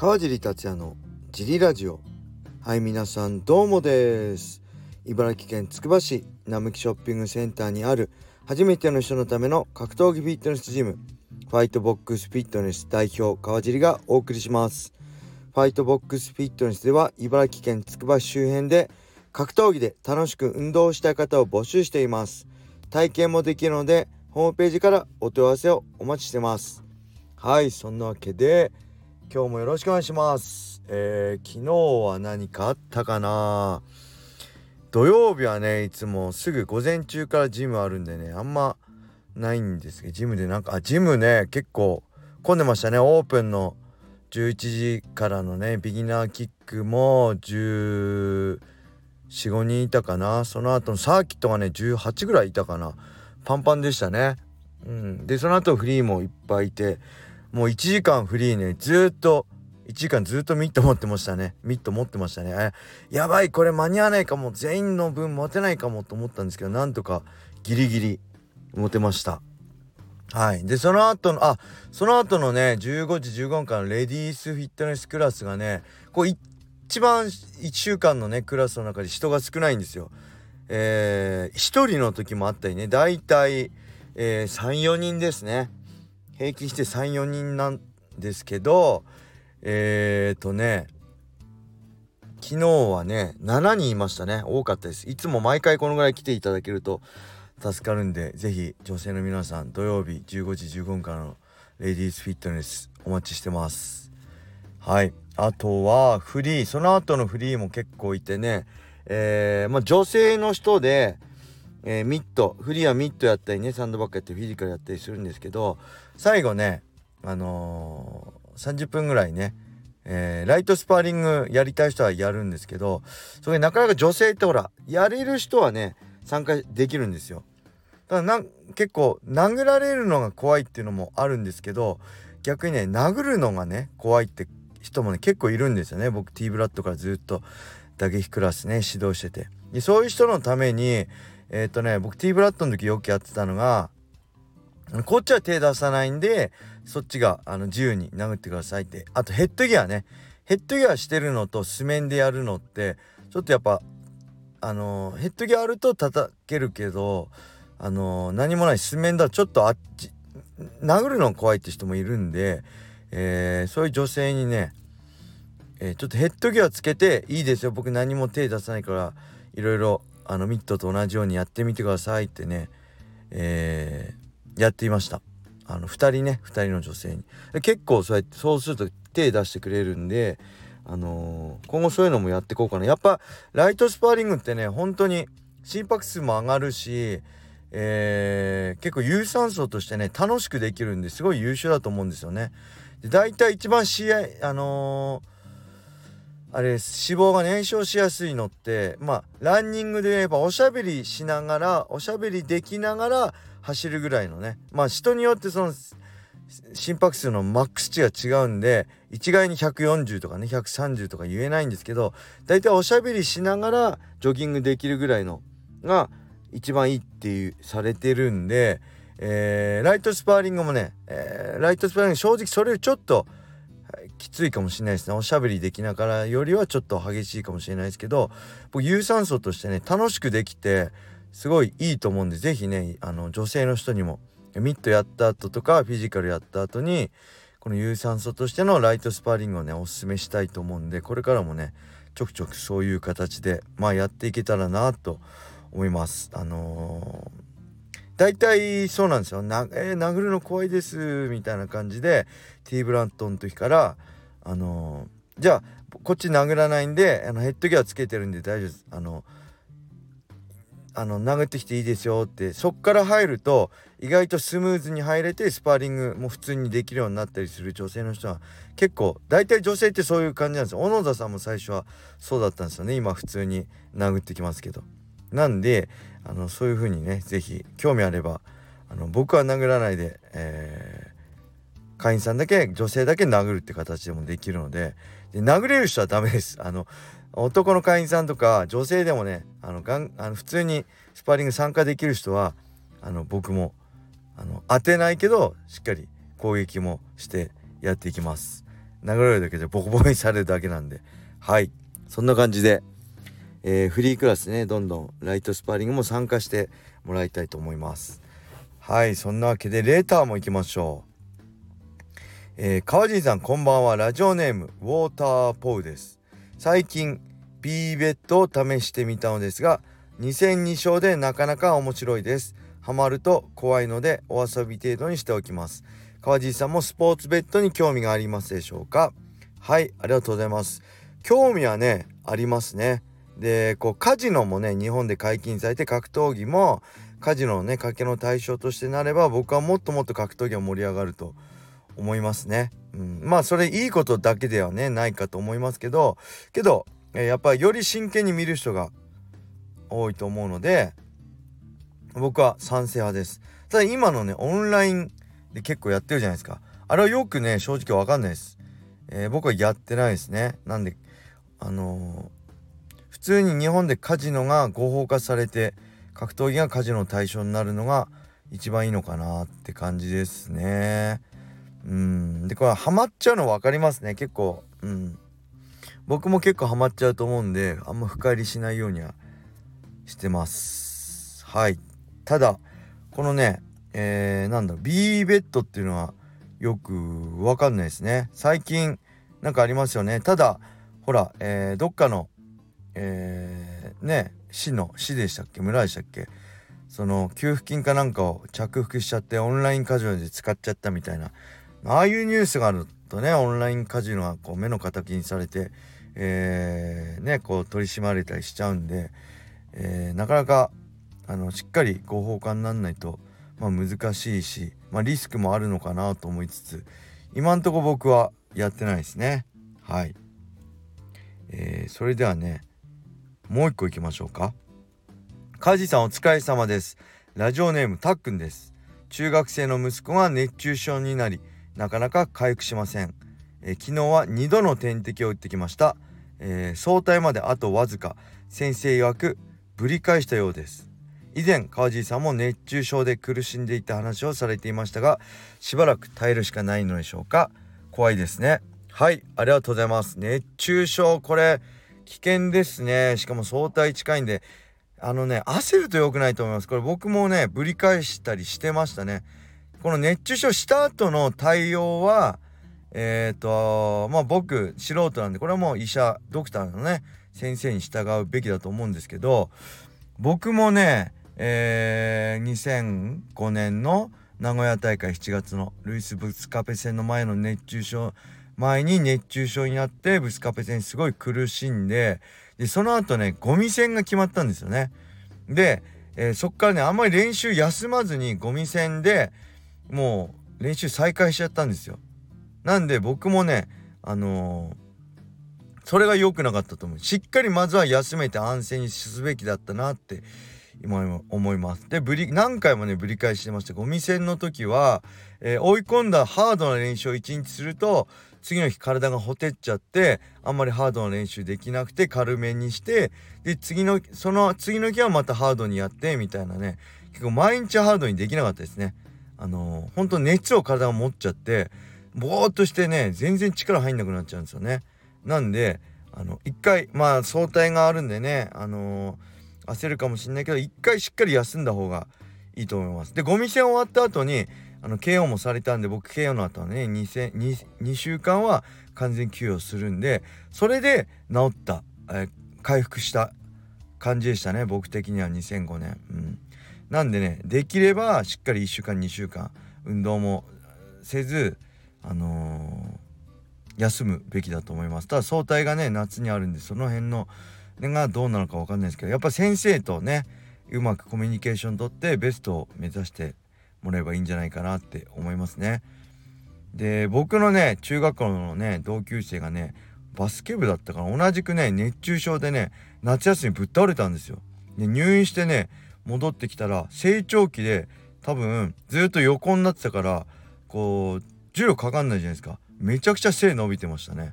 川尻達也のジリラジオ。はい皆さんどうもです。茨城県つくば市並木ショッピングセンターにある初めての人のための格闘技フィットネスジム。ファイトボックスフィットネス代表川尻がお送りします。ファイトボックスフィットネスでは茨城県つくば市周辺で格闘技で楽しく運動したい方を募集しています。体験もできるのでホームページからお問い合わせをお待ちしてます。はいそんなわけで今日もよろしくお願いします。えー、昨日は何かあったかな？土曜日はねいつもすぐ午前中からジムあるんでねあんまないんですけどジムでなんかあジムね結構混んでましたね。オープンの11時からのねビギナーキックも14、5人いたかな？その後のサーキットがね18ぐらいいたかな。パンパンでしたね。うん。でその後フリーもいっぱいいてもう1時間フリーねずっと1時間ずっとミット持ってましたね。ミット持ってましたね。やばいこれ間に合わないかも。全員の分持てないかもと思ったんですけどなんとかギリギリ持てました。はい。でその後のあその後のね15時15分からレディースフィットネスクラスがねこう一番1週間のねクラスの中で人が少ないんですよ。えー、1人の時もあったりねだいたい、えー、34人ですね。平均して34人なんですけどえーとね昨日はね7人いましたね。多かったです。いつも毎回このぐらい来ていただけると助かるんで是非女性の皆さん土曜日15時15分からのレディースフィットネスお待ちしてます。はい。あとはフリーその後のフリーも結構いてねえー、まあ、女性の人で、えー、ミットフリーはミットやったりねサンドバッグやってフィジカルやったりするんですけど最後ねあのー、30分ぐらいね、えー、ライトスパーリングやりたい人はやるんですけどそれなかなか女性ってほらやれる人はね参加できるんですよ。ただ結構殴られるのが怖いっていうのもあるんですけど逆にね殴るのがね怖いって人もね結構いるんですよね僕 T ブラッドからずっと打撃クラスね指導しててでそういう人のためにえっ、ー、とね僕 T ブラッドの時よくやってたのがこっちは手出さないんでそっちがあの自由に殴ってくださいって。あとヘッドギアね。ヘッドギアしてるのと素面でやるのってちょっとやっぱあのヘッドギアあると叩けるけどあの何もない素面だとちょっとあっち殴るの怖いって人もいるんで、えー、そういう女性にねえー、ちょっとヘッドギアつけていいですよ。僕何も手出さないからいろいろあのミットと同じようにやってみてくださいってね、えー、やっていました。あの2人ね2人の女性に。結構そうやってそうすると手出してくれるんであのー、今後そういうのもやっていこうかな。やっぱライトスパーリングってね本当に心拍数も上がるしえー、結構有酸素としてね楽しくできるんですごい優秀だと思うんですよね。で大体一番試合あのーあれ脂肪が燃焼しやすいのってまあランニングで言えばおしゃべりしながらおしゃべりできながら走るぐらいのね。まあ人によってその心拍数のマックス値が違うんで一概に140とかね130とか言えないんですけど大体おしゃべりしながらジョギングできるぐらいのが一番いいっていうされてるんで、えー、ライトスパーリングもね、えー、ライトスパーリング正直それよりちょっときついかもしれないですね。おしゃべりできながらよりはちょっと激しいかもしれないですけど僕有酸素としてね楽しくできてすごいいいと思うんで是非ねあの女性の人にもミットやった後とかフィジカルやった後にこの有酸素としてのライトスパーリングをねおすすめしたいと思うんでこれからもねちょくちょくそういう形でまあやっていけたらなと思います。あのー大体そうなんですよ。なえー、殴るの怖いですみたいな感じで T ブラントの時からあのー、じゃあこっち殴らないんであのヘッドギアつけてるんで大丈夫です。あのあの殴ってきていいですよってそっから入ると意外とスムーズに入れてスパーリングも普通にできるようになったりする女性の人は結構大体女性ってそういう感じなんですよ。小野田さんも最初はそうだったんですよね。今普通に殴ってきますけど。なんであのそういう風にね是非興味あればあの僕は殴らないで、えー、会員さんだけ女性だけ殴るって形でもできるのでで殴れる人はダメです。あの男の会員さんとか女性でもねあのがんあの普通にスパーリング参加できる人はあの僕もあの当てないけどしっかり攻撃もしてやっていきます。殴られるだけでボコボコにされるだけなんで。はい。そんな感じで、えー、フリークラスねどんどんライトスパーリングも参加してもらいたいと思います。はい。そんなわけでレーターも行きましょう。えー、川尻さんこんばんは。ラジオネームウォーターポウです。最近 B ベッドを試してみたのですが2戦2勝でなかなか面白いです。ハマると怖いのでお遊び程度にしておきます。川尻さんもスポーツベッドに興味がありますでしょうか？はいありがとうございます。興味はねありますね。でこうカジノもね日本で解禁されて格闘技もカジノのね賭けの対象としてなれば僕はもっともっと格闘技が盛り上がると思いますね、うん、まあそれいいことだけではねないかと思いますけどけど、えやっぱりより真剣に見る人が多いと思うので僕は賛成派です。ただ今のねオンラインで結構やってるじゃないですか。あれはよくね正直わかんないです、えー、僕はやってないですね。なんであのー、普通に日本でカジノが合法化されて格闘技がカジノの対象になるのが一番いいのかなって感じですね。うん。でこれハマっちゃうの分かりますね。結構。うん。僕も結構ハマっちゃうと思うんであんま深入りしないようにはしてます。はい。ただこのねえー、なんだろう。B ベッドっていうのはよくわかんないですね。最近なんかありますよね。ただほら、えー、どっかのえー、ね市の市でしたっけ？村でしたっけ？その給付金かなんかを着服しちゃってオンラインカジノで使っちゃったみたいなああいうニュースがあるとねオンラインカジノはこう目の敵にされてえー、ねこう取り締まれたりしちゃうんで、えー、なかなかあのしっかり合法化になんないと、まあ、難しいし、まあ、リスクもあるのかなと思いつつ今んとこ僕はやってないですね。はい、えー、それではねもう一個いきましょうか。梶さんお疲れ様です。ラジオネームたっくんです。中学生の息子が熱中症になりなかなか回復しません、え昨日は2度の点滴を打ってきました、えー、早退まであとわずか。先生曰くぶり返したようです。以前川尻さんも熱中症で苦しんでいた話をされていましたがしばらく耐えるしかないのでしょうか。怖いですね。はいありがとうございます。熱中症これ危険ですね。しかも相対近いんであのね焦ると良くないと思います。これ僕もねぶり返したりしてましたね。この熱中症した後の対応はえっ、ー、とまあ僕素人なんでこれはもう医者ドクターのね先生に従うべきだと思うんですけど僕もねえー、2005年の名古屋大会7月のルイス・ブスカペ戦の前の熱中症前に熱中症になってブスカペ戦すごい苦しんででその後ねゴミ戦が決まったんですよね。で、えー、そっからねあんまり練習休まずにゴミ戦でもう練習再開しちゃったんですよ。なんで僕もねあのー、それが良くなかったと思うしっかりまずは休めて安静にすべきだったなって今思います。でぶり何回もねぶり返してましたゴミ戦の時は、えー、追い込んだハードな練習を1日すると次の日体がほてっちゃってあんまりハードな練習できなくて軽めにしてで次のその次の日はまたハードにやってみたいなね結構毎日ハードにできなかったですね。あの、本当熱を体が持っちゃってぼーっとしてね全然力入んなくなっちゃうんですよね。なんであの一回まあ早退があるんでねあの焦るかもしんないけど一回しっかり休んだ方がいいと思います。でゴミ戦終わった後にあの KO もされたんで僕 KO の後はね 2, 2, 2週間は完全休養するんでそれで治った、え、回復した感じでしたね僕的には2005年。うん、なんでねできればしっかり1週間2週間運動もせずあのー、休むべきだと思います。ただ早退がね夏にあるんでその辺のがどうなのか分かんないですけどやっぱ先生とねうまくコミュニケーションとってベストを目指してもらえばいいんじゃないかなって思いますね。で僕のね中学校のね同級生がねバスケ部だったから同じくね熱中症でね夏休みぶっ倒れたんですよ。で入院してね戻ってきたら成長期で多分ずっと横になってたからこう重力かかんないじゃないですか。めちゃくちゃ背伸びてましたね。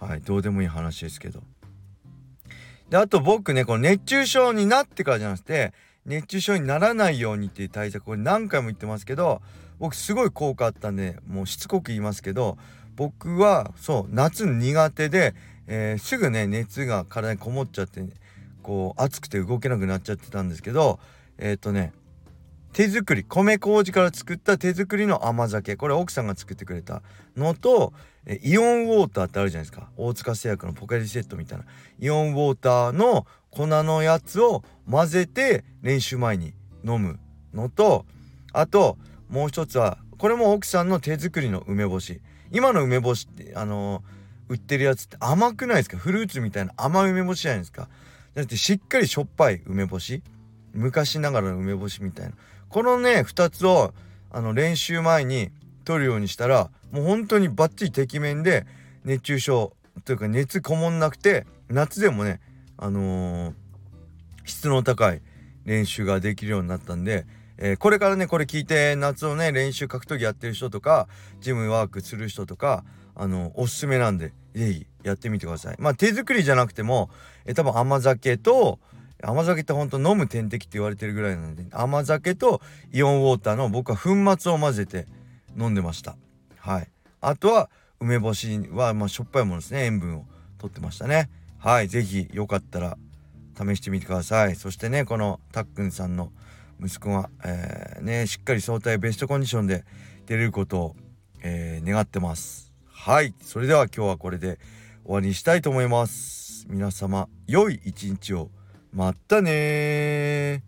はいどうでもいい話ですけど。であと僕ねこの熱中症になってからじゃなくて熱中症にならないようにっていう対策これ何回も言ってますけど僕すごい効果あったんでもうしつこく言いますけど僕はそう夏苦手で、えー、すぐね熱が体にこもっちゃって、ね、こう暑くて動けなくなっちゃってたんですけどえっ、ー、とね手作り米麹から作った手作りの甘酒。これ奥さんが作ってくれたのとイオンウォーターってあるじゃないですか。大塚製薬のポカリセットみたいな。イオンウォーターの粉のやつを混ぜて練習前に飲むのとあともう一つはこれも奥さんの手作りの梅干し。今の梅干しってあのー、売ってるやつって甘くないですか？フルーツみたいな甘い梅干しじゃないですか？だってしっかりしょっぱい梅干し？昔ながらの梅干しみたいな。このね2つをあの練習前に取るようにしたらもう本当にバッチリてきめんで熱中症というか熱こもんなくて夏でもねあのー、質の高い練習ができるようになったんで、えー、これからねこれ聞いて夏のね練習格闘技やってる人とかジムワークする人とかあのおすすめなんで是非やってみてください。まあ手作りじゃなくても、え、多分甘酒と甘酒ってほんと飲む点滴って言われてるぐらいなので甘酒とイオンウォーターの僕は粉末を混ぜて飲んでました。はい。あとは梅干しはまあしょっぱいものですね。塩分をとってましたね。はい。是非よかったら試してみてください。そしてねこのたっくんさんの息子が、えー、ねしっかり相対ベストコンディションで出れることを、えー、願ってます。はい。それでは今日はこれで終わりにしたいと思います。皆様良い一日を。まったね